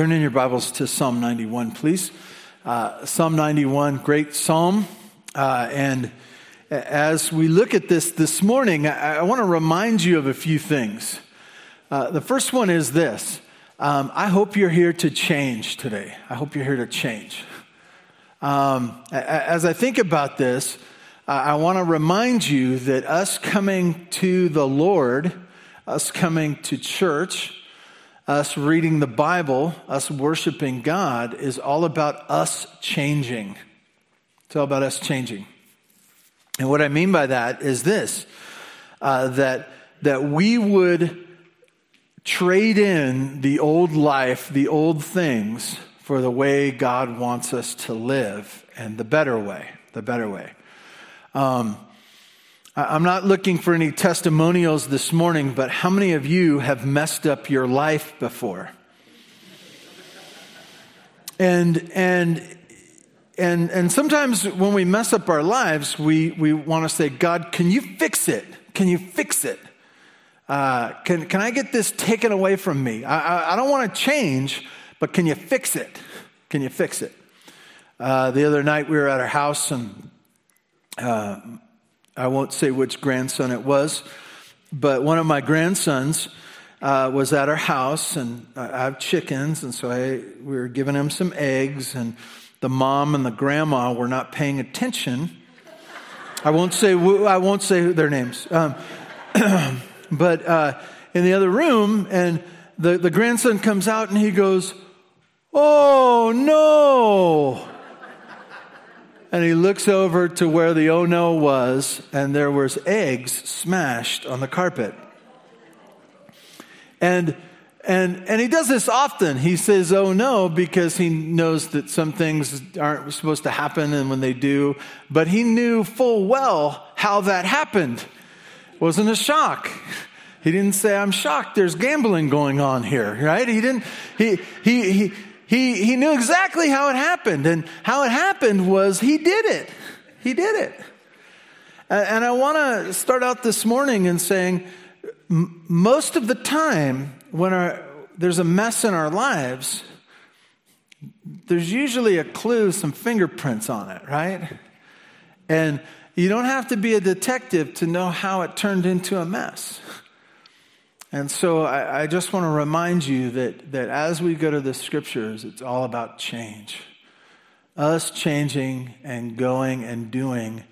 Turn in your Bibles to Psalm 91, please. Uh, psalm 91, great psalm. Uh, and as we look at this this morning, I, I want to remind you of a few things. Uh, the first one is this um, I hope you're here to change today. I hope you're here to change. Um, as I think about this, I want to remind you that us coming to the Lord, us coming to church, us reading the Bible, us worshiping God is all about us changing. It's all about us changing. And what I mean by that is this uh, that, that we would trade in the old life, the old things, for the way God wants us to live and the better way, the better way. Um, I'm not looking for any testimonials this morning, but how many of you have messed up your life before? And, and, and, and sometimes when we mess up our lives, we, we want to say, God, can you fix it? Can you fix it? Uh, can, can I get this taken away from me? I, I, I don't want to change, but can you fix it? Can you fix it? Uh, the other night we were at our house and uh, I won't say which grandson it was, but one of my grandsons uh, was at our house, and I have chickens, and so I, we were giving him some eggs, and the mom and the grandma were not paying attention. I won't say I won't say their names, um, but uh, in the other room, and the, the grandson comes out and he goes, "Oh no!" And he looks over to where the oh no was, and there was eggs smashed on the carpet. And and and he does this often. He says oh no because he knows that some things aren't supposed to happen and when they do, but he knew full well how that happened. It wasn't a shock. He didn't say I'm shocked there's gambling going on here, right? He didn't he he he he, he knew exactly how it happened. And how it happened was he did it. He did it. And I want to start out this morning in saying most of the time when our, there's a mess in our lives, there's usually a clue, some fingerprints on it, right? And you don't have to be a detective to know how it turned into a mess. And so I, I just want to remind you that, that as we go to the scriptures, it's all about change. Us changing and going and doing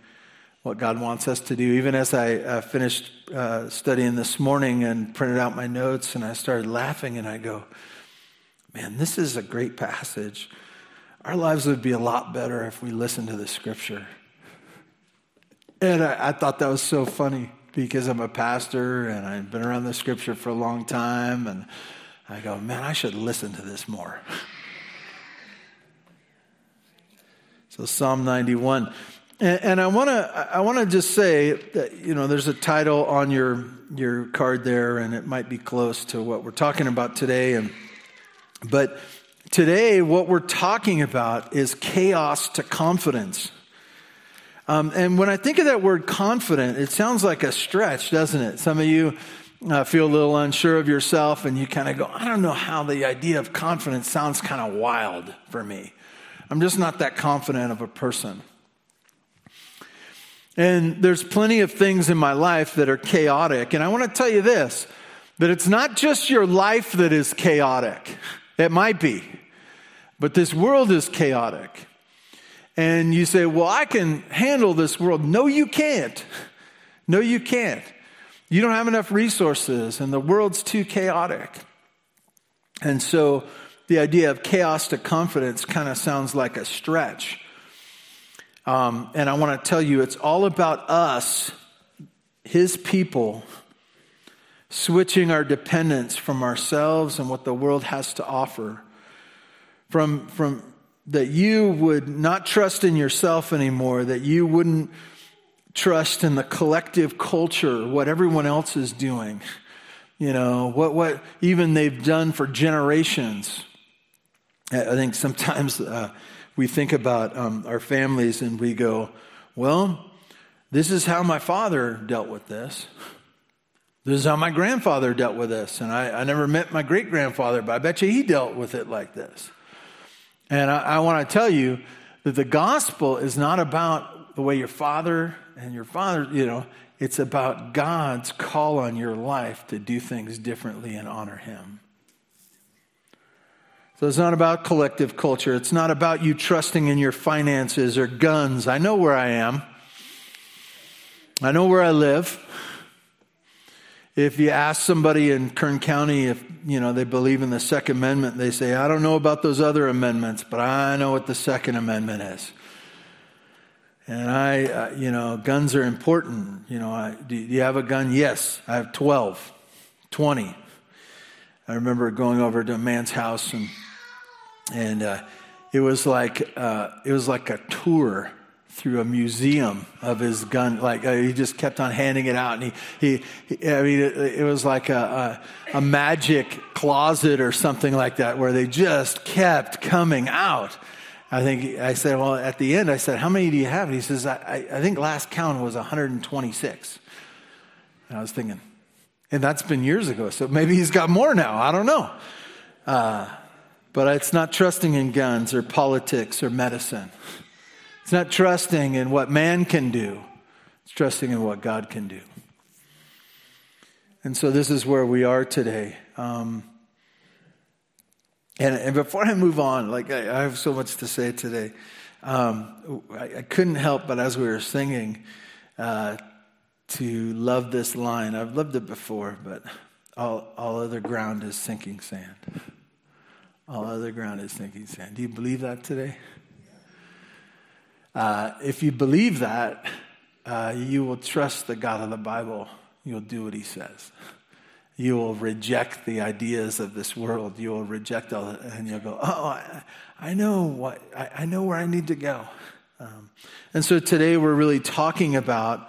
what God wants us to do. Even as I uh, finished uh, studying this morning and printed out my notes, and I started laughing, and I go, man, this is a great passage. Our lives would be a lot better if we listened to the scripture. And I, I thought that was so funny because I'm a pastor and I've been around the scripture for a long time. And I go, man, I should listen to this more. so, Psalm 91. And, and I want to I want to just say that you know there's a title on your your card there, and it might be close to what we're talking about today. And but today, what we're talking about is chaos to confidence. Um, and when I think of that word confident, it sounds like a stretch, doesn't it? Some of you uh, feel a little unsure of yourself and you kind of go, I don't know how the idea of confidence sounds kind of wild for me. I'm just not that confident of a person. And there's plenty of things in my life that are chaotic. And I want to tell you this that it's not just your life that is chaotic. It might be, but this world is chaotic and you say, Well, I can handle this world. No, you can't. No, you can't. You don't have enough resources, and the world's too chaotic. And so the idea of chaos to confidence kind of sounds like a stretch. Um, and I want to tell you, it's all about us, His people, switching our dependence from ourselves and what the world has to offer, from, from that you would not trust in yourself anymore, that you wouldn't trust in the collective culture, what everyone else is doing, you know, what, what even they've done for generations. I think sometimes uh, we think about um, our families and we go, well, this is how my father dealt with this. This is how my grandfather dealt with this. And I, I never met my great grandfather, but I bet you he dealt with it like this. And I, I want to tell you that the gospel is not about the way your father and your father, you know, it's about God's call on your life to do things differently and honor Him. So it's not about collective culture. It's not about you trusting in your finances or guns. I know where I am. I know where I live. If you ask somebody in Kern County if you know they believe in the Second Amendment, they say, "I don't know about those other amendments, but I know what the Second Amendment is." And I, uh, you know, guns are important. You know, I, do you have a gun? Yes, I have 12, 20. I remember going over to a man's house and and uh, it was like uh, it was like a tour through a museum of his gun. Like uh, he just kept on handing it out, and he, he I mean, it, it was like a, a, a magic closet or something like that, where they just kept coming out. I think I said, well, at the end, I said, how many do you have? And he says, I, I think last count was 126. And I was thinking, and that's been years ago, so maybe he's got more now. I don't know. Uh, but it's not trusting in guns or politics or medicine. It's not trusting in what man can do, it's trusting in what God can do. And so this is where we are today. Um, and, and, before I move on, like I, I have so much to say today, um, I, I, couldn't help but as we were singing uh, to love this line. I've loved it before, but all, all other ground is sinking sand. All other ground is sinking sand. Do you believe that today? Uh, if you believe that, uh, you will trust the God of the Bible. You'll do what he says. You will reject the ideas of this world. You will reject all, and you'll go, "Oh, I, I know what I, I, know where I need to go." Um, and so today we're really talking about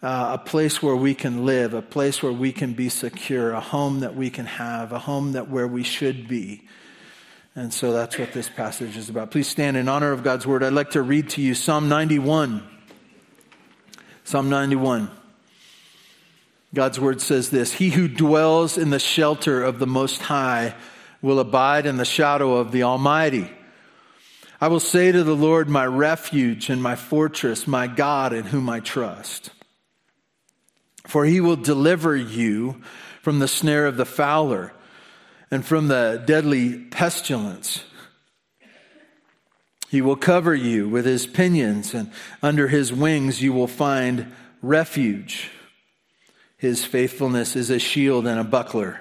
uh, a place where we can live, a place where we can be secure, a home that we can have, a home that where we should be. And so that's what this passage is about. Please stand in honor of God's word. I'd like to read to you Psalm 91. Psalm 91. God's word says this He who dwells in the shelter of the Most High will abide in the shadow of the Almighty. I will say to the Lord, my refuge and my fortress, my God in whom I trust. For he will deliver you from the snare of the fowler and from the deadly pestilence. He will cover you with his pinions, and under his wings you will find refuge. His faithfulness is a shield and a buckler.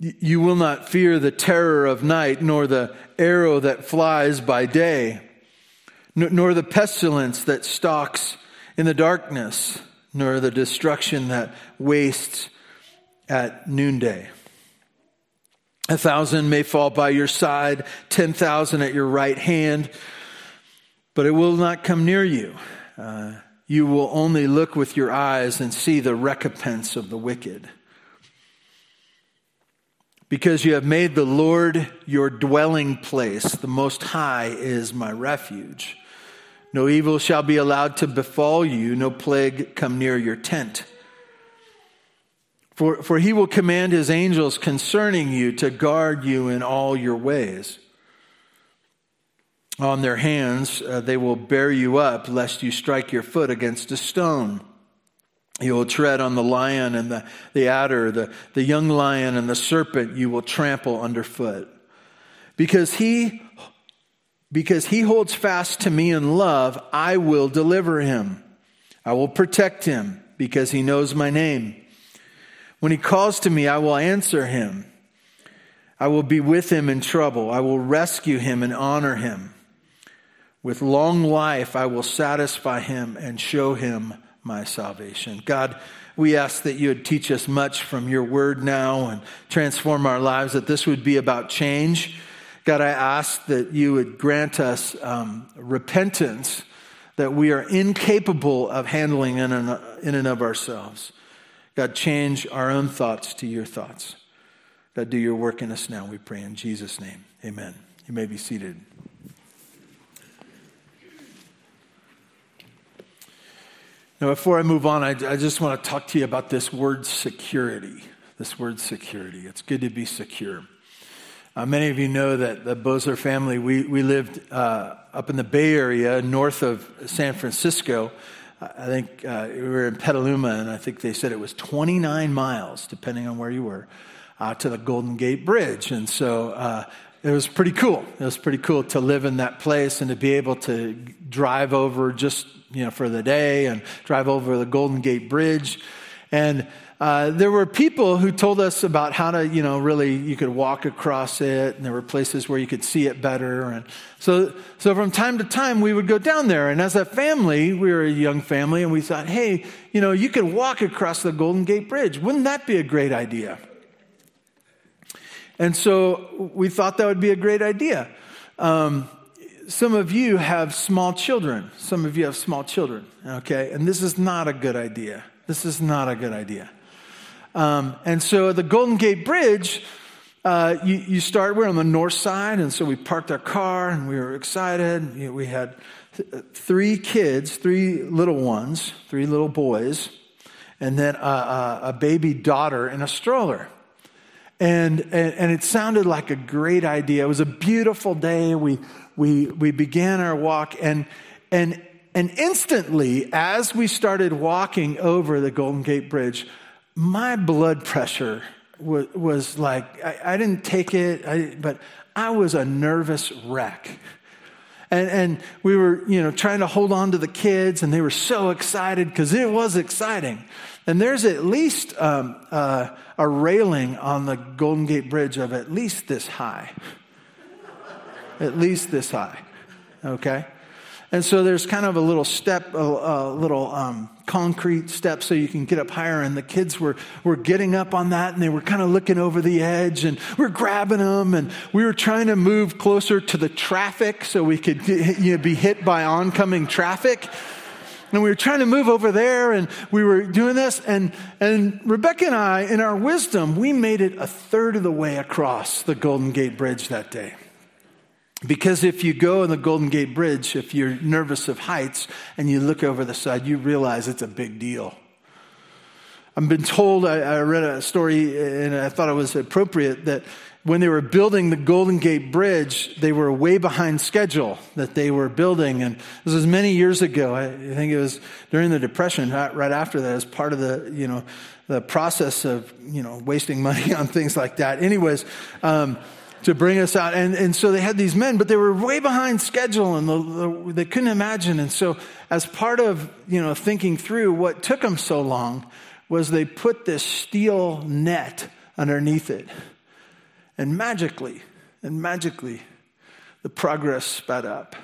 You will not fear the terror of night, nor the arrow that flies by day, nor the pestilence that stalks in the darkness, nor the destruction that wastes at noonday. A thousand may fall by your side, 10,000 at your right hand, but it will not come near you. Uh, you will only look with your eyes and see the recompense of the wicked. Because you have made the Lord your dwelling place, the Most High is my refuge. No evil shall be allowed to befall you, no plague come near your tent. For, for he will command his angels concerning you to guard you in all your ways. On their hands uh, they will bear you up, lest you strike your foot against a stone. You will tread on the lion and the, the adder, the, the young lion and the serpent you will trample underfoot. Because he, because he holds fast to me in love, I will deliver him. I will protect him because he knows my name. When he calls to me, I will answer him. I will be with him in trouble. I will rescue him and honor him. With long life, I will satisfy him and show him my salvation. God, we ask that you would teach us much from your word now and transform our lives, that this would be about change. God, I ask that you would grant us um, repentance that we are incapable of handling in and, in and of ourselves. God, change our own thoughts to your thoughts. God, do your work in us now, we pray in Jesus' name. Amen. You may be seated. Now, before I move on, I, I just want to talk to you about this word security. This word security. It's good to be secure. Uh, many of you know that the Bozer family, we, we lived uh, up in the Bay Area north of San Francisco. I think uh, we were in Petaluma, and I think they said it was 29 miles, depending on where you were, uh, to the Golden Gate Bridge. And so uh, it was pretty cool. It was pretty cool to live in that place and to be able to drive over just you know, for the day and drive over the Golden Gate Bridge. And uh, there were people who told us about how to, you know, really you could walk across it, and there were places where you could see it better. And so, so from time to time, we would go down there. And as a family, we were a young family, and we thought, hey, you know, you could walk across the Golden Gate Bridge. Wouldn't that be a great idea? And so we thought that would be a great idea. Um, some of you have small children. Some of you have small children, okay? And this is not a good idea. This is not a good idea. Um, and so the Golden Gate Bridge, uh, you, you, start, we're on the north side, and so we parked our car and we were excited. You know, we had th- three kids, three little ones, three little boys, and then a, a, a baby daughter in a stroller. And, and, and, it sounded like a great idea. It was a beautiful day. We, we, we began our walk, and, and, and instantly, as we started walking over the Golden Gate Bridge, my blood pressure was, was like, I, I, didn't take it, I, but I was a nervous wreck. And, and we were, you know, trying to hold on to the kids, and they were so excited because it was exciting. And there's at least um, uh, a railing on the Golden Gate Bridge of at least this high at least this high. Okay? And so there's kind of a little step, a, a little um, concrete step so you can get up higher. And the kids were, were getting up on that and they were kind of looking over the edge and we're grabbing them and we were trying to move closer to the traffic so we could get, you know, be hit by oncoming traffic. And we were trying to move over there and we were doing this. And, and Rebecca and I, in our wisdom, we made it a third of the way across the Golden Gate Bridge that day. Because if you go on the Golden Gate Bridge, if you're nervous of heights and you look over the side, you realize it's a big deal. I've been told, I, I read a story and I thought it was appropriate that when they were building the Golden Gate Bridge, they were way behind schedule that they were building. And this was many years ago. I think it was during the Depression, right after that, as part of the, you know, the process of, you know, wasting money on things like that. Anyways, um, to bring us out. And, and so they had these men, but they were way behind schedule and the, the, they couldn't imagine. And so as part of, you know, thinking through what took them so long was they put this steel net underneath it. And magically, and magically, the progress sped up.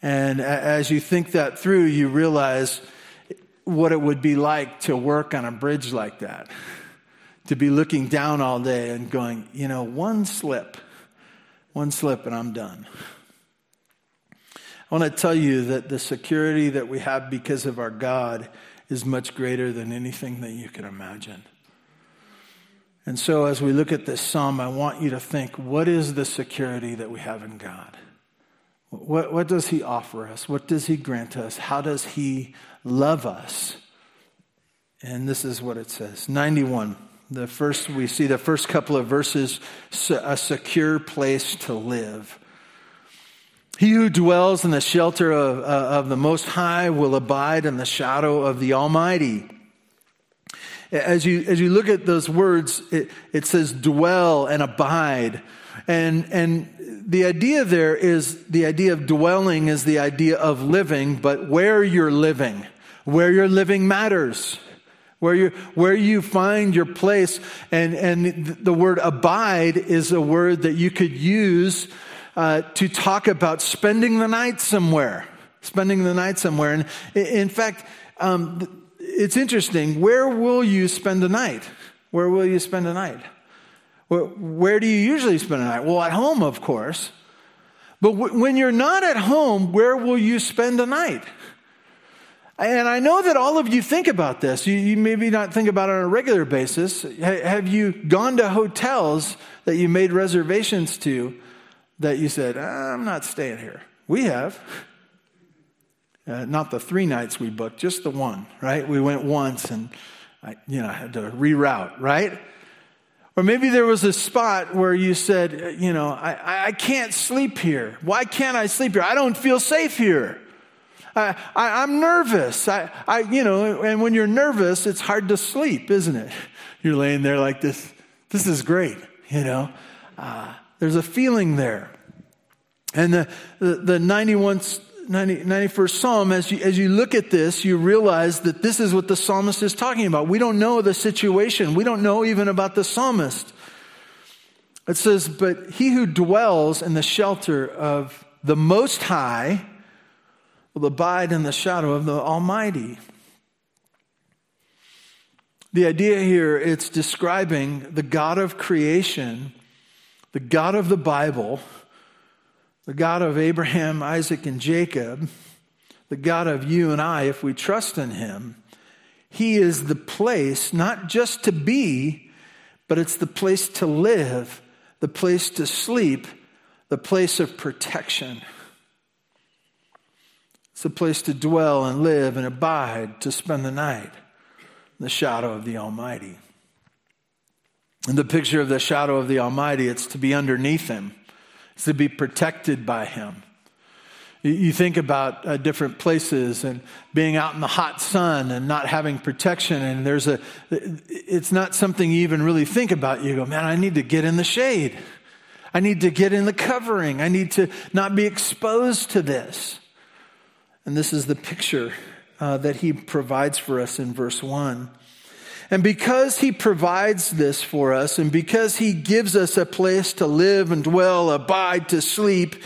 And as you think that through, you realize what it would be like to work on a bridge like that to be looking down all day and going, you know, one slip, one slip, and I'm done. I want to tell you that the security that we have because of our God is much greater than anything that you can imagine. And so, as we look at this psalm, I want you to think what is the security that we have in God? What, what does He offer us? What does He grant us? How does He love us? And this is what it says 91. The first, we see the first couple of verses, a secure place to live. He who dwells in the shelter of, uh, of the Most High will abide in the shadow of the Almighty. As you, as you look at those words, it, it says dwell and abide. And, and the idea there is the idea of dwelling is the idea of living, but where you're living, where you're living matters where you, where you find your place. And, and the word abide is a word that you could use uh, to talk about spending the night somewhere. Spending the night somewhere. And in fact, um, it's interesting. Where will you spend the night? Where will you spend the night? Where, where do you usually spend a night? Well, at home, of course. But w- when you're not at home, where will you spend a night? And I know that all of you think about this. You, you, maybe not think about it on a regular basis. Have you gone to hotels that you made reservations to that you said, I'm not staying here? We have. Uh, not the three nights we booked, just the one, right? We went once and I, you know, had to reroute, right? Or maybe there was a spot where you said, you know, I, I can't sleep here. Why can't I sleep here? I don't feel safe here. I, I, am nervous. I, I, you know, and when you're nervous, it's hard to sleep, isn't it? You're laying there like this. This is great, you know. Uh, there's a feeling there. And the, the, the 91, 90, 91st Psalm, as you, as you look at this, you realize that this is what the psalmist is talking about. We don't know the situation. We don't know even about the psalmist. It says, But he who dwells in the shelter of the Most High will abide in the shadow of the Almighty. The idea here, it's describing the God of creation, the God of the Bible, the God of Abraham, Isaac, and Jacob, the God of you and I, if we trust in him. He is the place not just to be, but it's the place to live, the place to sleep, the place of protection. It's a place to dwell and live and abide, to spend the night in the shadow of the Almighty. In the picture of the shadow of the Almighty, it's to be underneath Him, it's to be protected by Him. You think about uh, different places and being out in the hot sun and not having protection, and there's a, it's not something you even really think about. You go, man, I need to get in the shade. I need to get in the covering. I need to not be exposed to this. And this is the picture uh, that he provides for us in verse 1. And because he provides this for us, and because he gives us a place to live and dwell, abide, to sleep,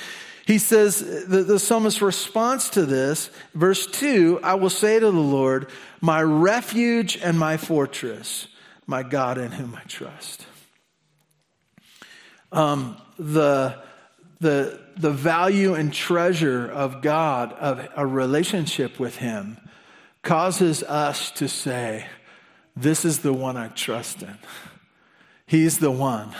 he says, the, the psalmist's response to this, verse 2 I will say to the Lord, my refuge and my fortress, my God in whom I trust. Um, the, the, the value and treasure of God, of a relationship with Him, causes us to say, This is the one I trust in. He's the one.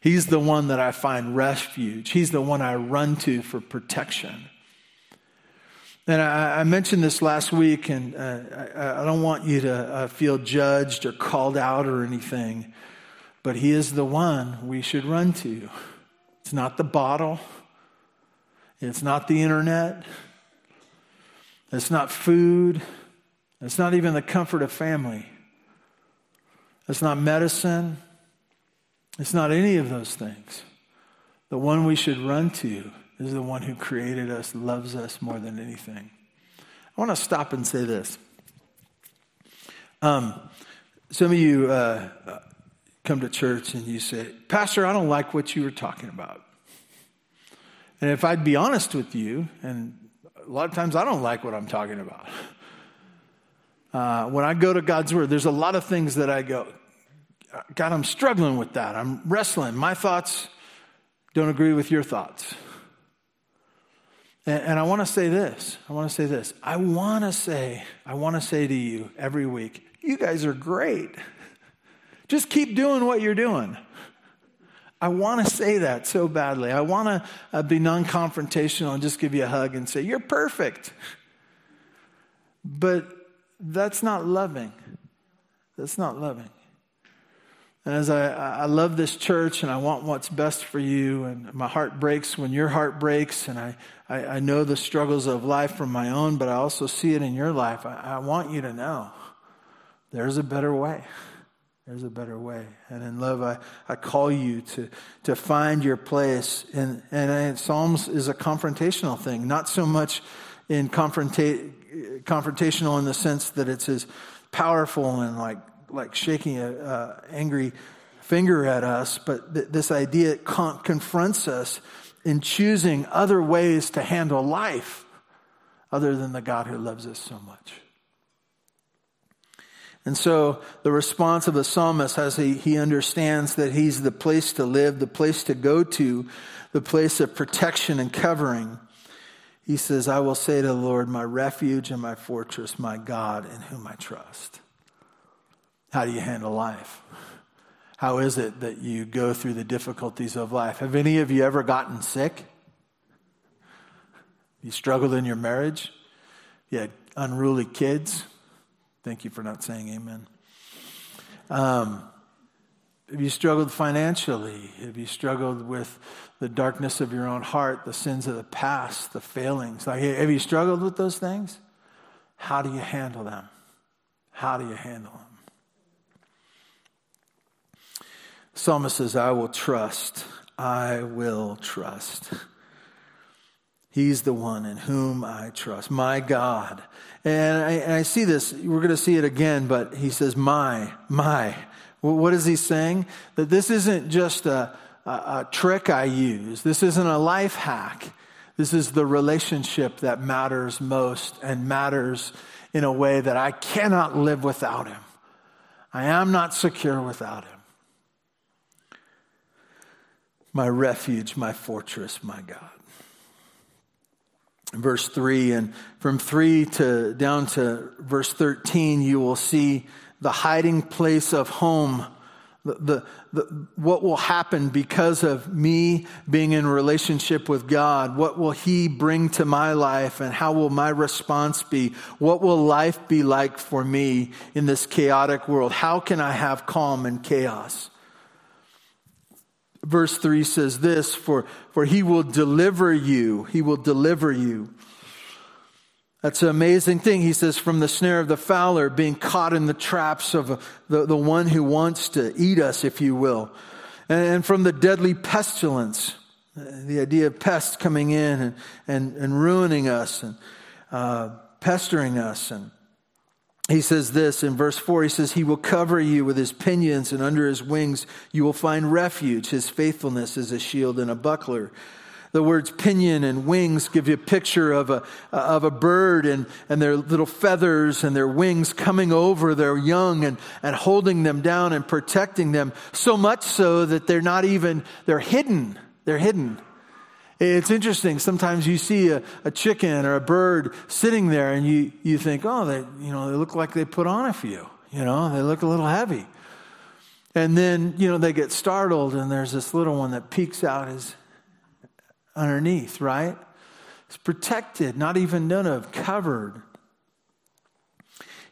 He's the one that I find refuge. He's the one I run to for protection. And I, I mentioned this last week, and uh, I, I, don't want you to uh, feel judged or called out or anything, but He is the one we should run to. It's not the bottle, it's not the internet. It's not food. It's not even the comfort of family. It's not medicine. It's not any of those things. The one we should run to is the one who created us, loves us more than anything. I want to stop and say this. Um, some of you uh, come to church and you say, Pastor, I don't like what you were talking about. And if I'd be honest with you, and a lot of times I don't like what I'm talking about. Uh, when I go to God's Word, there's a lot of things that I go, God, I'm struggling with that. I'm wrestling. My thoughts don't agree with your thoughts. And, and I want to say this. I want to say this. I want to say, I want to say to you every week, you guys are great. Just keep doing what you're doing. I want to say that so badly. I want to uh, be non confrontational and just give you a hug and say, You're perfect. But that's not loving. That's not loving. And as I, I love this church and I want what's best for you, and my heart breaks when your heart breaks, and I, I, I know the struggles of life from my own, but I also see it in your life. I, I want you to know there's a better way. There's a better way. And in love, I, I call you to, to find your place. And, and Psalms is a confrontational thing, not so much in confronta- confrontational in the sense that it's as powerful and like, like shaking an angry finger at us, but th- this idea con- confronts us in choosing other ways to handle life other than the God who loves us so much. And so the response of the psalmist as he, he understands that he's the place to live, the place to go to, the place of protection and covering. He says, I will say to the Lord, my refuge and my fortress, my God in whom I trust. How do you handle life? How is it that you go through the difficulties of life? Have any of you ever gotten sick? You struggled in your marriage? You had unruly kids. Thank you for not saying amen. Um, have you struggled financially? Have you struggled with the darkness of your own heart, the sins of the past, the failings? Like, have you struggled with those things? How do you handle them? How do you handle them? Psalmist says, I will trust. I will trust. He's the one in whom I trust, my God. And I, and I see this, we're going to see it again, but he says, my, my. What is he saying? That this isn't just a, a, a trick I use, this isn't a life hack. This is the relationship that matters most and matters in a way that I cannot live without him. I am not secure without him. My refuge, my fortress, my God. Verse 3, and from 3 to down to verse 13, you will see the hiding place of home, the, the, the, what will happen because of me being in relationship with God? What will He bring to my life and how will my response be? What will life be like for me in this chaotic world? How can I have calm in chaos? Verse 3 says this for, for He will deliver you, He will deliver you that's an amazing thing. He says, from the snare of the fowler, being caught in the traps of the, the one who wants to eat us, if you will. And from the deadly pestilence, the idea of pests coming in and, and, and ruining us and uh, pestering us. And he says this in verse 4 he says, He will cover you with his pinions, and under his wings you will find refuge. His faithfulness is a shield and a buckler. The words pinion and wings give you a picture of a, of a bird and, and their little feathers and their wings coming over their young and, and holding them down and protecting them so much so that they're not even, they're hidden. They're hidden. It's interesting. Sometimes you see a, a chicken or a bird sitting there and you, you think, oh, they, you know, they look like they put on a few. You know, they look a little heavy. And then, you know, they get startled and there's this little one that peeks out his, underneath, right? It's protected, not even known of, covered.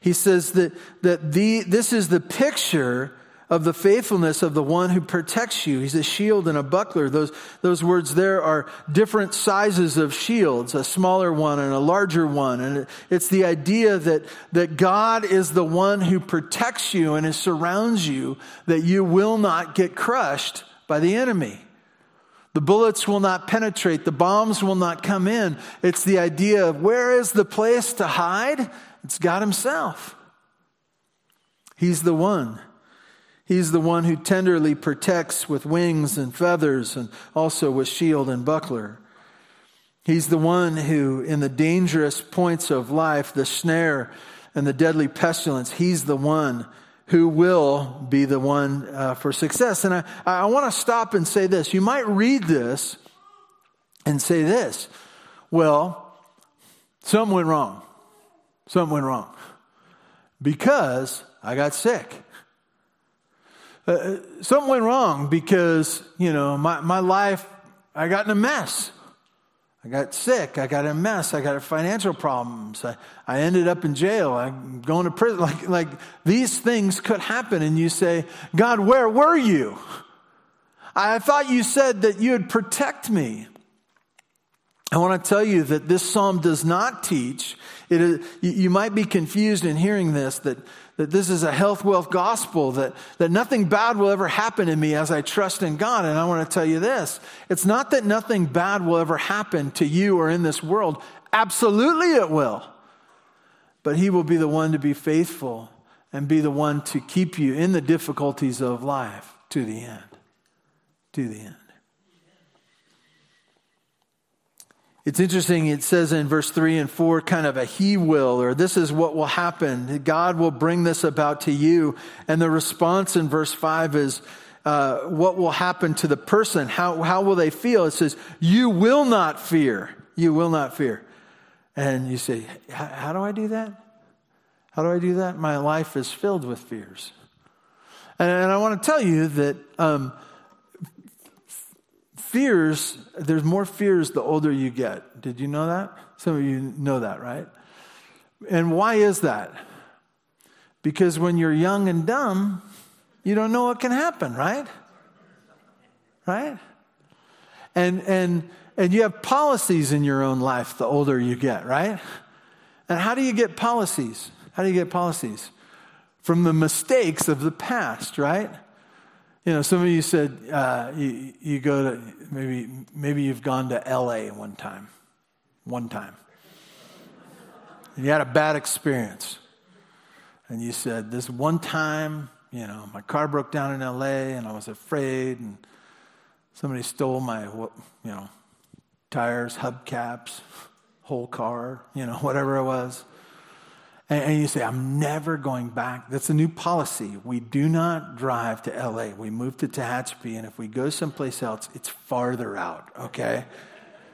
He says that, that the, this is the picture of the faithfulness of the one who protects you. He's a shield and a buckler. Those, those words there are different sizes of shields, a smaller one and a larger one. And it's the idea that, that God is the one who protects you and surrounds you, that you will not get crushed by the enemy. The bullets will not penetrate. The bombs will not come in. It's the idea of where is the place to hide? It's God Himself. He's the one. He's the one who tenderly protects with wings and feathers and also with shield and buckler. He's the one who, in the dangerous points of life, the snare and the deadly pestilence, He's the one who will be the one uh, for success. And I, I want to stop and say this. You might read this and say this well, something went wrong. Something went wrong because I got sick. Uh, uh something went wrong because, you know, my, my life, I got in a mess. I got sick. I got in a mess. I got financial problems. I, I ended up in jail. I'm going to prison. Like, like these things could happen. And you say, God, where were you? I thought you said that you would protect me. I want to tell you that this psalm does not teach. It is, you might be confused in hearing this that that this is a health, wealth gospel, that, that nothing bad will ever happen to me as I trust in God. And I want to tell you this it's not that nothing bad will ever happen to you or in this world. Absolutely, it will. But He will be the one to be faithful and be the one to keep you in the difficulties of life to the end. To the end. It's interesting, it says in verse 3 and 4 kind of a he will, or this is what will happen. God will bring this about to you. And the response in verse 5 is, uh, what will happen to the person? How, how will they feel? It says, You will not fear. You will not fear. And you say, How do I do that? How do I do that? My life is filled with fears. And, and I want to tell you that um, fears, there's more fears the older you get. Did you know that? Some of you know that, right? And why is that? Because when you're young and dumb, you don't know what can happen, right? Right? And and and you have policies in your own life the older you get, right? And how do you get policies? How do you get policies? From the mistakes of the past, right? You know, some of you said uh, you, you go to maybe maybe you've gone to L.A. one time, one time. And you had a bad experience, and you said this one time, you know, my car broke down in L.A. and I was afraid, and somebody stole my, you know, tires, hubcaps, whole car, you know, whatever it was. And, and you say, I'm never going back. That's a new policy. We do not drive to LA. We move to Tehachapi, and if we go someplace else, it's farther out, okay?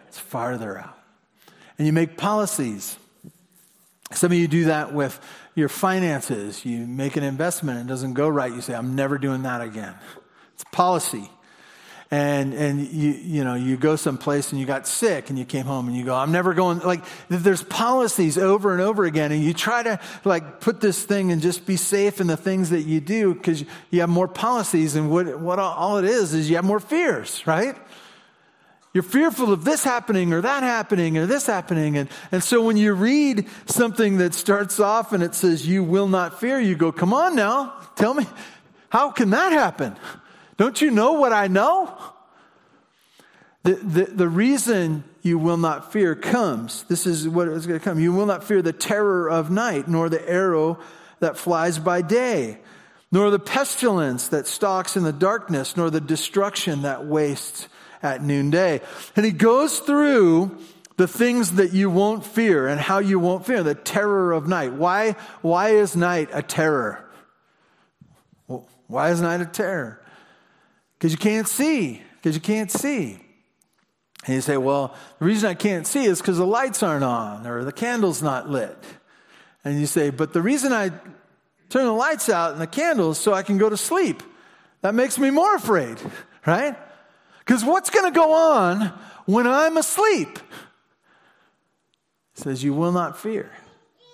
It's farther out. And you make policies. Some of you do that with your finances. You make an investment and it doesn't go right. You say, I'm never doing that again. It's policy and and you you know you go someplace and you got sick and you came home and you go i'm never going like there's policies over and over again and you try to like put this thing and just be safe in the things that you do because you have more policies and what what all it is is you have more fears right? You're fearful of this happening or that happening or this happening and and so when you read something that starts off and it says you will not fear you go come on now tell me how can that happen don't you know what I know? The, the, the reason you will not fear comes. This is what is going to come. You will not fear the terror of night, nor the arrow that flies by day, nor the pestilence that stalks in the darkness, nor the destruction that wastes at noonday. And he goes through the things that you won't fear and how you won't fear the terror of night. Why, why is night a terror? why is night a terror? Because you can't see, because you can't see. And you say, well, the reason I can't see is because the lights aren't on or the candle's not lit. And you say, but the reason I turn the lights out and the candles so I can go to sleep. That makes me more afraid, right? Because what's going to go on when I'm asleep? It says, You will not fear.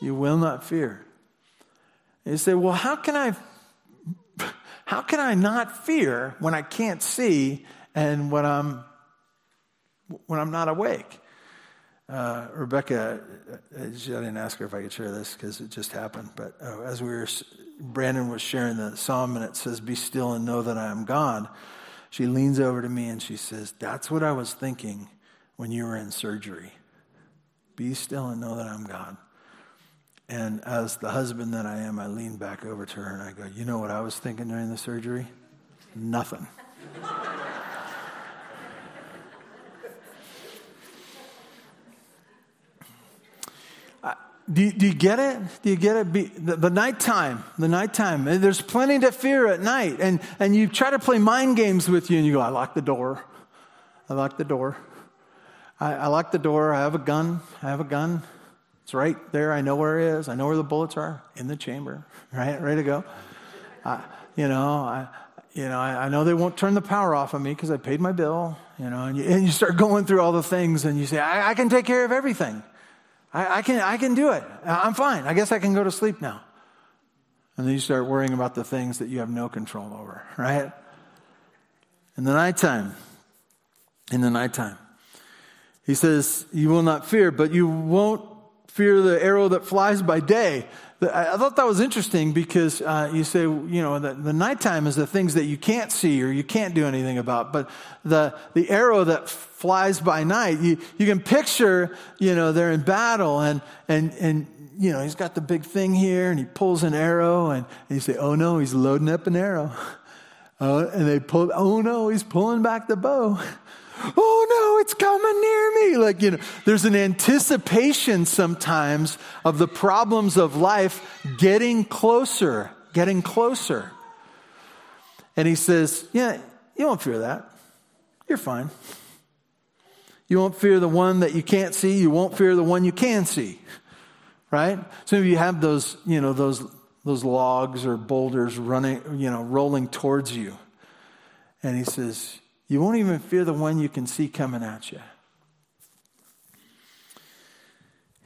You will not fear. And you say, Well, how can I how can I not fear when I can't see and when I'm, when I'm not awake? Uh, Rebecca, uh, I didn't ask her if I could share this because it just happened. But uh, as we were, Brandon was sharing the psalm and it says, Be still and know that I am God. She leans over to me and she says, That's what I was thinking when you were in surgery. Be still and know that I'm God. And as the husband that I am, I lean back over to her and I go, You know what I was thinking during the surgery? Nothing. uh, do, you, do you get it? Do you get it? Be, the, the nighttime, the nighttime. There's plenty to fear at night. And, and you try to play mind games with you and you go, I lock the door. I lock the door. I, I lock the door. I have a gun. I have a gun. It's right there. I know where it is. I know where the bullets are in the chamber, right? Ready to go. Uh, you know, I, you know, I, I, know they won't turn the power off on me because I paid my bill, you know, and you, and you, start going through all the things and you say, I, I can take care of everything. I, I, can, I can do it. I'm fine. I guess I can go to sleep now. And then you start worrying about the things that you have no control over, right? In the nighttime, in the nighttime, he says, You will not fear, but you won't fear the arrow that flies by day. I thought that was interesting because uh, you say, you know, the, the nighttime is the things that you can't see or you can't do anything about. But the, the arrow that flies by night, you, you can picture, you know, they're in battle and, and, and, you know, he's got the big thing here and he pulls an arrow and, and you say, oh no, he's loading up an arrow. Uh, and they pull, oh no, he's pulling back the bow oh no, it's coming near me. Like, you know, there's an anticipation sometimes of the problems of life getting closer, getting closer. And he says, Yeah, you won't fear that. You're fine. You won't fear the one that you can't see. You won't fear the one you can see. Right? Some of you have those, you know, those, those logs or boulders running, you know, rolling towards you. And he says, you won't even fear the one you can see coming at you.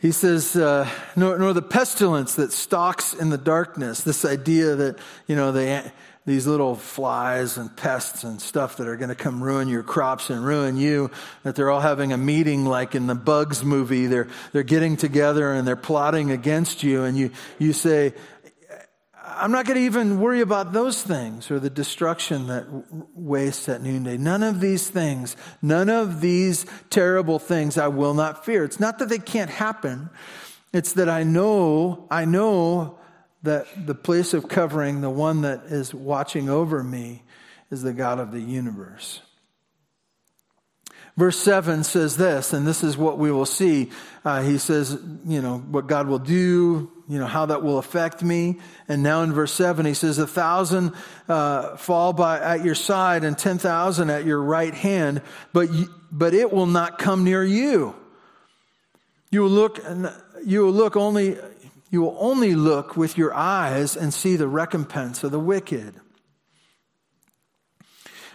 He says, uh, nor, nor, the pestilence that stalks in the darkness. This idea that, you know, they, these little flies and pests and stuff that are going to come ruin your crops and ruin you, that they're all having a meeting like in the Bugs movie. They're, they're getting together and they're plotting against you. And you, you say, I'm not going to even worry about those things or the destruction that wastes at noonday. None of these things, none of these terrible things I will not fear. It's not that they can't happen. It's that I know, I know that the place of covering, the one that is watching over me, is the God of the universe. Verse 7 says this, and this is what we will see. Uh, he says, you know, what God will do, you know, how that will affect me. And now in verse 7, he says, A thousand uh, fall by, at your side and 10,000 at your right hand, but, but it will not come near you. You will look, you will look only, you will only look with your eyes and see the recompense of the wicked.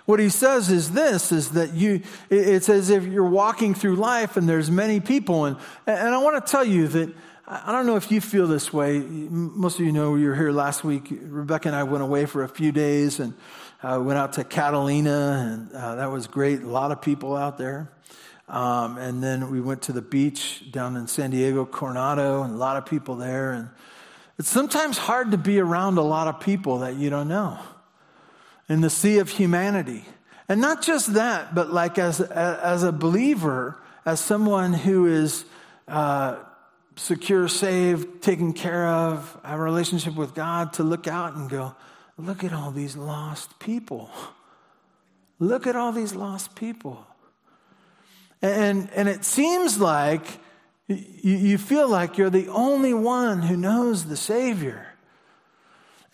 What he says is this, is that you, it's as if you're walking through life and there's many people. And, and I want to tell you that I don't know if you feel this way. Most of you know you were here last week. Rebecca and I went away for a few days and uh, went out to Catalina, and uh, that was great. A lot of people out there. Um, and then we went to the beach down in San Diego, Coronado, and a lot of people there. And it's sometimes hard to be around a lot of people that you don't know in the sea of humanity. And not just that, but like as, as a believer, as someone who is uh, secure, saved, taken care of, a relationship with God, to look out and go, look at all these lost people. Look at all these lost people. And, and it seems like you, you feel like you're the only one who knows the Savior.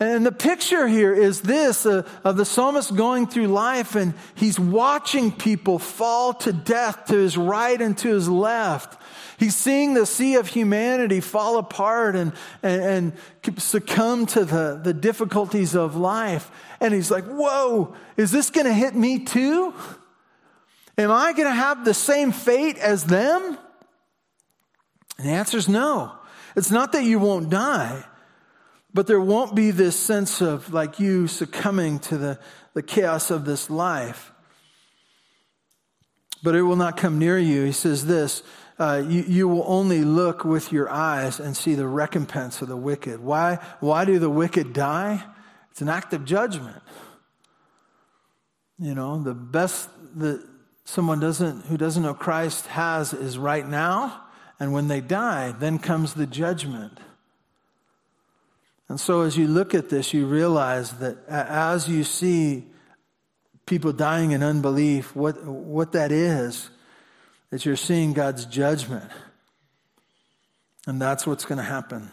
And the picture here is this uh, of the psalmist going through life and he's watching people fall to death to his right and to his left. He's seeing the sea of humanity fall apart and, and, and succumb to the, the difficulties of life. And he's like, whoa, is this going to hit me too? Am I going to have the same fate as them? And the answer is no. It's not that you won't die. But there won't be this sense of like you succumbing to the, the chaos of this life. But it will not come near you. He says this uh, you, you will only look with your eyes and see the recompense of the wicked. Why, why do the wicked die? It's an act of judgment. You know, the best that someone doesn't, who doesn't know Christ has is right now. And when they die, then comes the judgment. And so, as you look at this, you realize that as you see people dying in unbelief, what, what that is, is you're seeing God's judgment. And that's what's going to happen.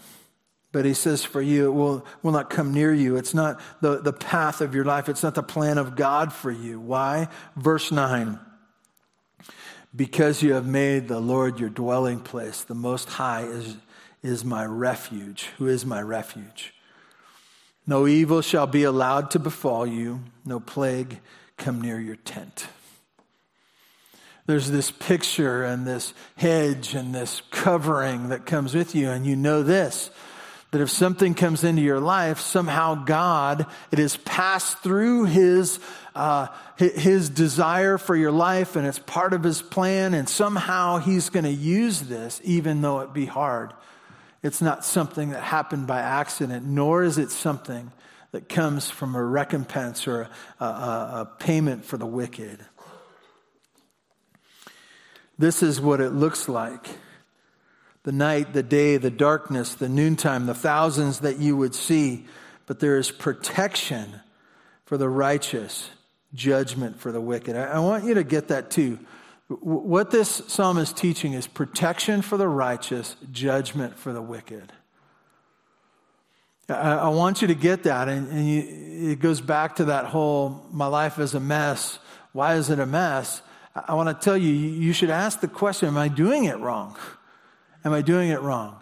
But he says for you, it will, will not come near you. It's not the, the path of your life. It's not the plan of God for you. Why? Verse 9. Because you have made the Lord your dwelling place, the Most High is is my refuge. Who is my refuge? No evil shall be allowed to befall you, no plague come near your tent. There's this picture and this hedge and this covering that comes with you, and you know this that if something comes into your life, somehow God, it has passed through His uh, His desire for your life, and it's part of His plan, and somehow He's going to use this, even though it be hard. It's not something that happened by accident, nor is it something that comes from a recompense or a, a, a payment for the wicked. This is what it looks like the night, the day, the darkness, the noontime, the thousands that you would see. But there is protection for the righteous, judgment for the wicked. I, want you to get that too. What this psalm is teaching is protection for the righteous, judgment for the wicked. I, want you to get that. And, it goes back to that whole my life is a mess. Why is it a mess? I want to tell you, you should ask the question Am I doing it wrong? Am I doing it wrong?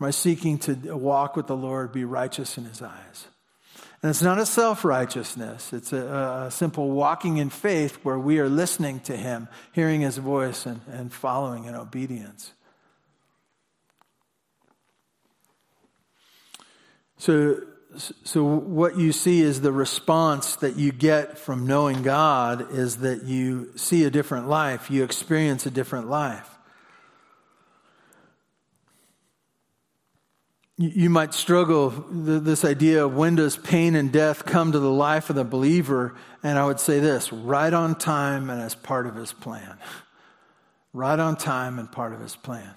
Am I seeking to walk with the Lord, be righteous in his eyes? And it's not a self righteousness, it's a, a, simple walking in faith where we are listening to him, hearing his voice, and, and following in obedience. So, so what you see is the response that you get from knowing God is that you see a different life, you experience a different life. You might struggle this idea of when does pain and death come to the life of the believer, and I would say this right on time and as part of his plan. Right on time and part of his plan.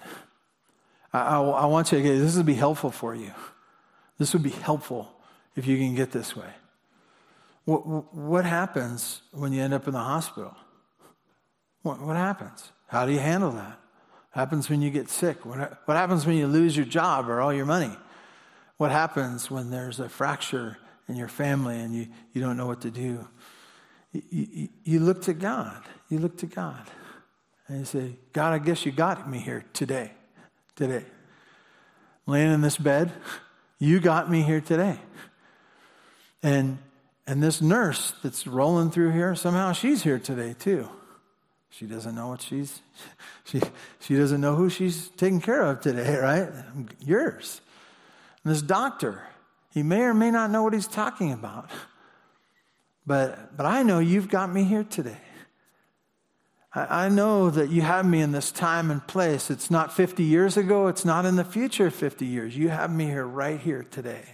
I, I, I want you to get this would be helpful for you. This would be helpful if you can get this way. What, what happens when you end up in the hospital? What, what happens? How do you handle that? Happens when you get sick? What, what happens when you lose your job or all your money? What happens when there's a fracture in your family and you, you don't know what to do? You, you, you look to God. You look to God. And you say, God, I guess you got me here today. Today. Laying in this bed, you got me here today. And and this nurse that's rolling through here, somehow she's here today too. She doesn't know what she's she she doesn't know who she's taking care of today, right? Yours. And this doctor, he may or may not know what he's talking about. But but I know you've got me here today. I, know that you have me in this time and place. It's not 50 years ago, it's not in the future 50 years. You have me here right here today.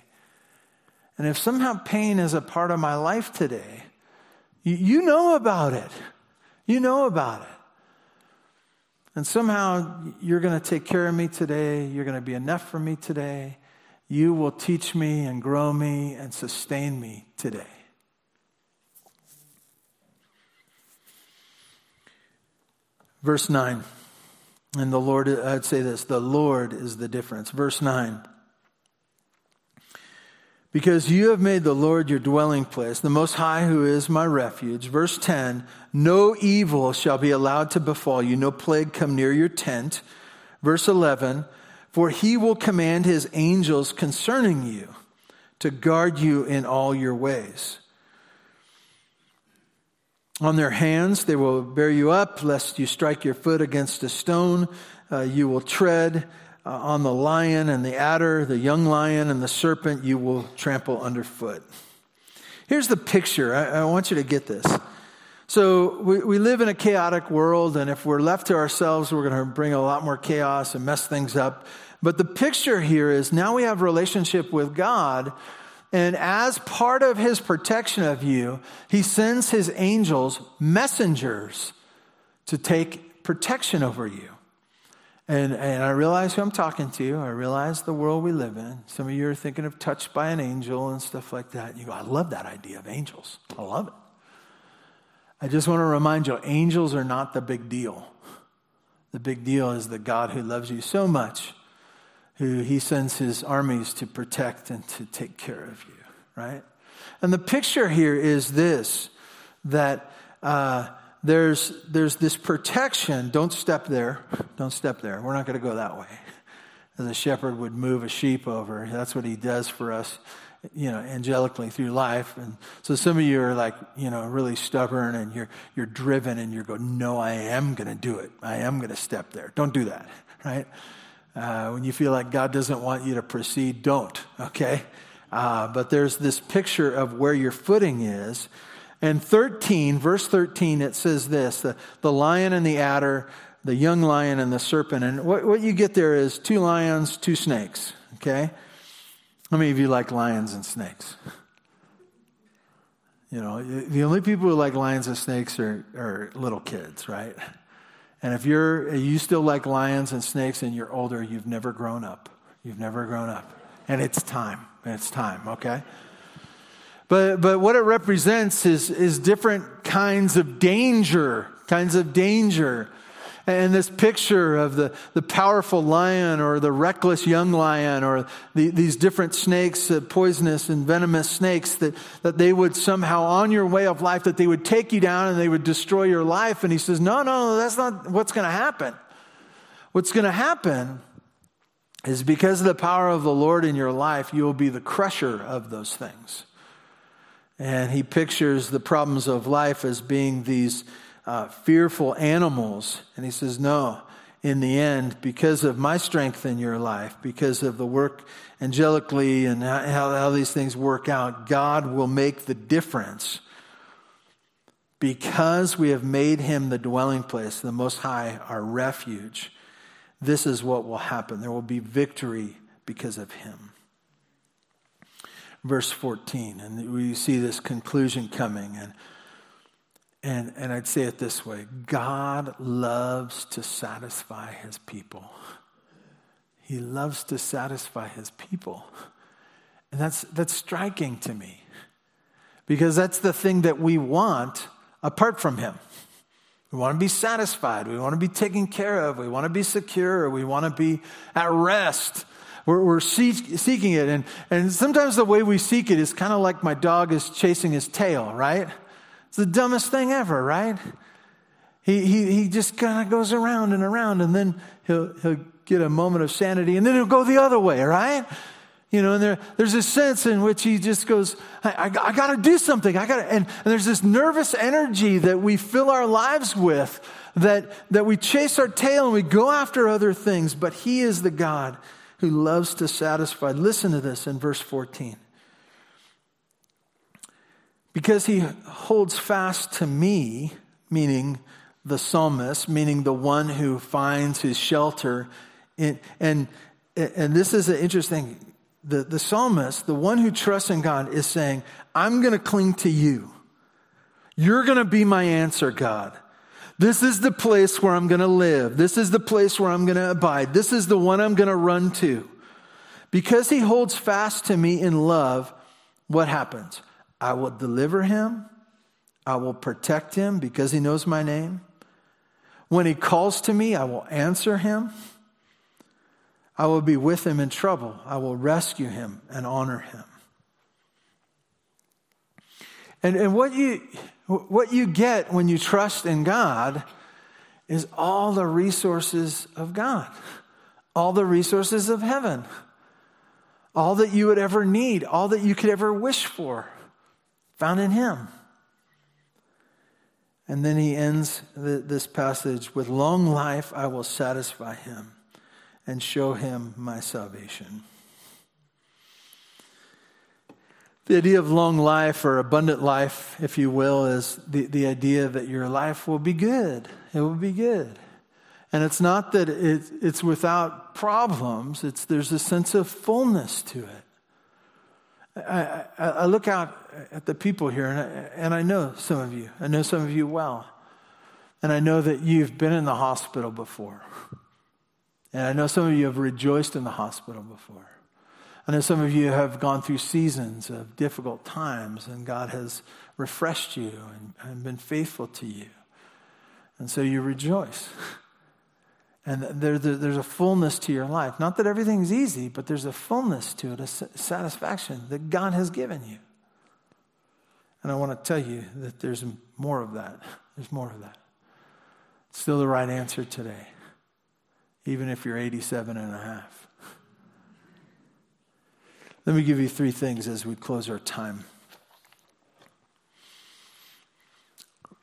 And if somehow pain is a part of my life today, you know about it. You know about it. And somehow you're going to take care of me today. You're going to be enough for me today. You will teach me and grow me and sustain me today. Verse 9. And the Lord, I'd say this the Lord is the difference. Verse 9. Because you have made the Lord your dwelling place, the Most High who is my refuge. Verse 10 No evil shall be allowed to befall you, no plague come near your tent. Verse 11 For he will command his angels concerning you to guard you in all your ways. On their hands they will bear you up, lest you strike your foot against a stone. Uh, you will tread uh, on the lion and the adder, the young lion and the serpent you will trample underfoot. Here's the picture. I, I want you to get this. So, we, we live in a chaotic world, and if we're left to ourselves, we're going to bring a lot more chaos and mess things up. But the picture here is now we have relationship with God, and as part of his protection of you, he sends his angels, messengers, to take protection over you. And, and I realize who I'm talking to. I realize the world we live in. Some of you are thinking of touched by an angel and stuff like that. You go, I love that idea of angels. I love it. I just want to remind you angels are not the big deal. The big deal is the God who loves you so much, who he sends his armies to protect and to take care of you, right? And the picture here is this that. Uh, there's, there's this protection. Don't step there. Don't step there. We're not going to go that way. As a shepherd would move a sheep over. That's what he does for us, you know, angelically through life. And so some of you are like, you know, really stubborn and you're, you're driven and you're going, no, I am going to do it. I am going to step there. Don't do that, right? Uh, when you feel like God doesn't want you to proceed, don't, okay? Uh, but there's this picture of where your footing is and 13, verse 13, it says this the, the lion and the adder, the young lion and the serpent. And what, what you get there is two lions, two snakes, okay? How many of you like lions and snakes? You know, the only people who like lions and snakes are, are little kids, right? And if you're you still like lions and snakes and you're older, you've never grown up. You've never grown up. And it's time. It's time, okay? But, but what it represents is, is different kinds of danger, kinds of danger. And this picture of the, the powerful lion or the reckless young lion or the, these different snakes, uh, poisonous and venomous snakes, that, that they would somehow, on your way of life, that they would take you down and they would destroy your life. And he says, No, No, no, that's not what's going to happen. What's going to happen is because of the power of the Lord in your life, you will be the crusher of those things. And he pictures the problems of life as being these uh, fearful animals. And he says, No, in the end, because of my strength in your life, because of the work angelically and how, how these things work out, God will make the difference. Because we have made him the dwelling place, the Most High, our refuge, this is what will happen. There will be victory because of him. Verse 14, and we see this conclusion coming. And and, and I'd say it this way God loves to satisfy his people. He loves to satisfy his people. And that's, that's striking to me because that's the thing that we want apart from him. We want to be satisfied. We want to be taken care of. We want to be secure. We want to be at rest. We're, we're seek, seeking it. And, and sometimes the way we seek it is kind of like my dog is chasing his tail, right? It's the dumbest thing ever, right? He, he, he just kind of goes around and around, and then he'll, he'll get a moment of sanity, and then he'll go the other way, right? You know, and there, there's a sense in which he just goes, I, I, I got to do something. I got to, and, and there's this nervous energy that we fill our lives with that, that we chase our tail and we go after other things, but he is the God who loves to satisfy. Listen to this in verse 14 because he holds fast to me, meaning the psalmist, meaning the one who finds his shelter. In, and, and this is an interesting, the, the psalmist, the one who trusts in God, is saying, I'm going to cling to you. You're going to be my answer, God. This is the place where I'm going to live. This is the place where I'm going to abide. This is the one I'm going to run to. Because he holds fast to me in love, what happens? I will deliver him. I will protect him because he knows my name. When he calls to me, I will answer him. I will be with him in trouble. I will rescue him and honor him. And, and what, you, what you get when you trust in God is all the resources of God, all the resources of heaven, all that you would ever need, all that you could ever wish for found in Him. And then he ends this passage with long life I will satisfy him and show him my salvation. The idea of long life or abundant life, if you will, is the, the idea that your life will be good. It will be good. And it's not that it, it's without problems, it's, there's a sense of fullness to it. I, I, I, look out at the people here, and I, and I know some of you. I know some of you well. And I know that you've been in the hospital before. And I know some of you have rejoiced in the hospital before. I know some of you have gone through seasons of difficult times, and God has refreshed you and, and been faithful to you. And so you rejoice. And there, there, there's a fullness to your life. Not that everything's easy, but there's a fullness to it, a satisfaction that God has given you. And I want to tell you that there's more of that. There's more of that. It's still the right answer today, even if you're 87 and a half. Let me give you three things as we close our time.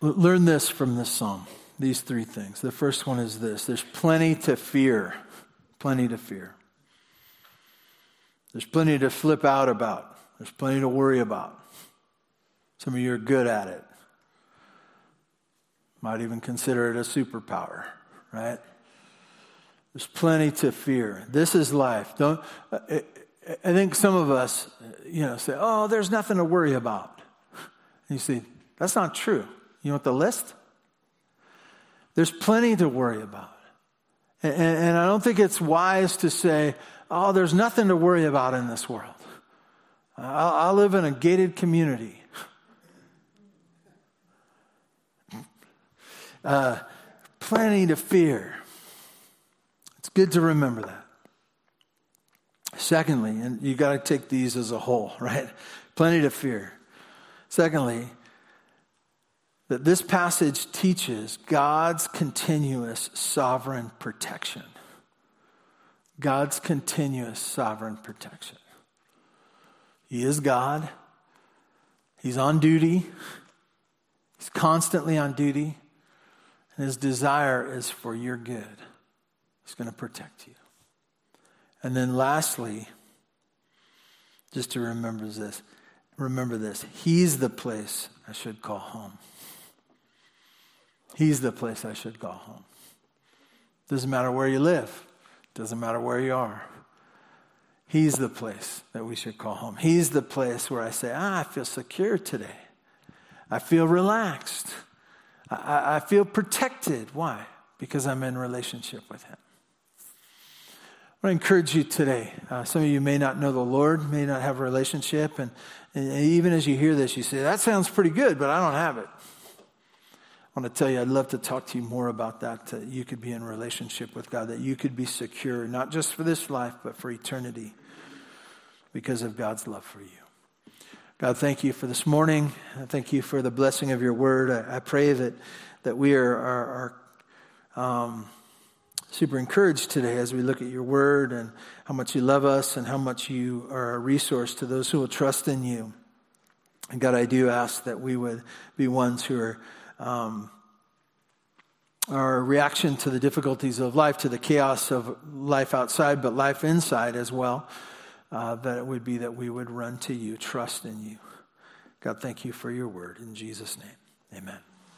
Learn this from this psalm these three things. The first one is this there's plenty to fear. Plenty to fear. There's plenty to flip out about. There's plenty to worry about. Some of you are good at it. Might even consider it a superpower, right? There's plenty to fear. This is life. Don't uh, I think some of us, you know, say, "Oh, there's nothing to worry about." And you see, that's not true. You want the list? There's plenty to worry about. And, and, I don't think it's wise to say, oh, there's nothing to worry about in this world. I, I live in a gated community. Uh, plenty to fear. It's good to remember that. Secondly, and you got to take these as a whole, right? Plenty to fear. Secondly, that this passage teaches God's continuous sovereign protection. God's continuous sovereign protection. He is God. He's on duty. He's constantly on duty. His desire is for your good. He's going to protect you. And then lastly, just to remember this, remember this. He's the place I should call home. He's the place I should call home. Doesn't matter where you live. Doesn't matter where you are. He's the place that we should call home. He's the place where I say, ah, I feel secure today. I feel relaxed. I, I feel protected. Why? Because I'm in relationship with Him. I want to encourage you today. Uh, some of you may not know the Lord, may not have a relationship, and, and even as you hear this, you say, That sounds pretty good, but I don't have it. I want to tell you, I'd love to talk to you more about that, that you could be in relationship with God, that you could be secure, not just for this life, but for eternity because of God's love for you. God, thank you for this morning. Thank you for the blessing of your word. I, I pray that, that we are, are, are um, super encouraged today as we look at your word and how much you love us and how much you are a resource to those who will trust in you. And God, I do ask that we would be ones who are. Um, our reaction to the difficulties of life, to the chaos of life outside, but life inside as well uh, that it would be that we would run to you, trust in you. God, thank you for your word. In Jesus' name, amen.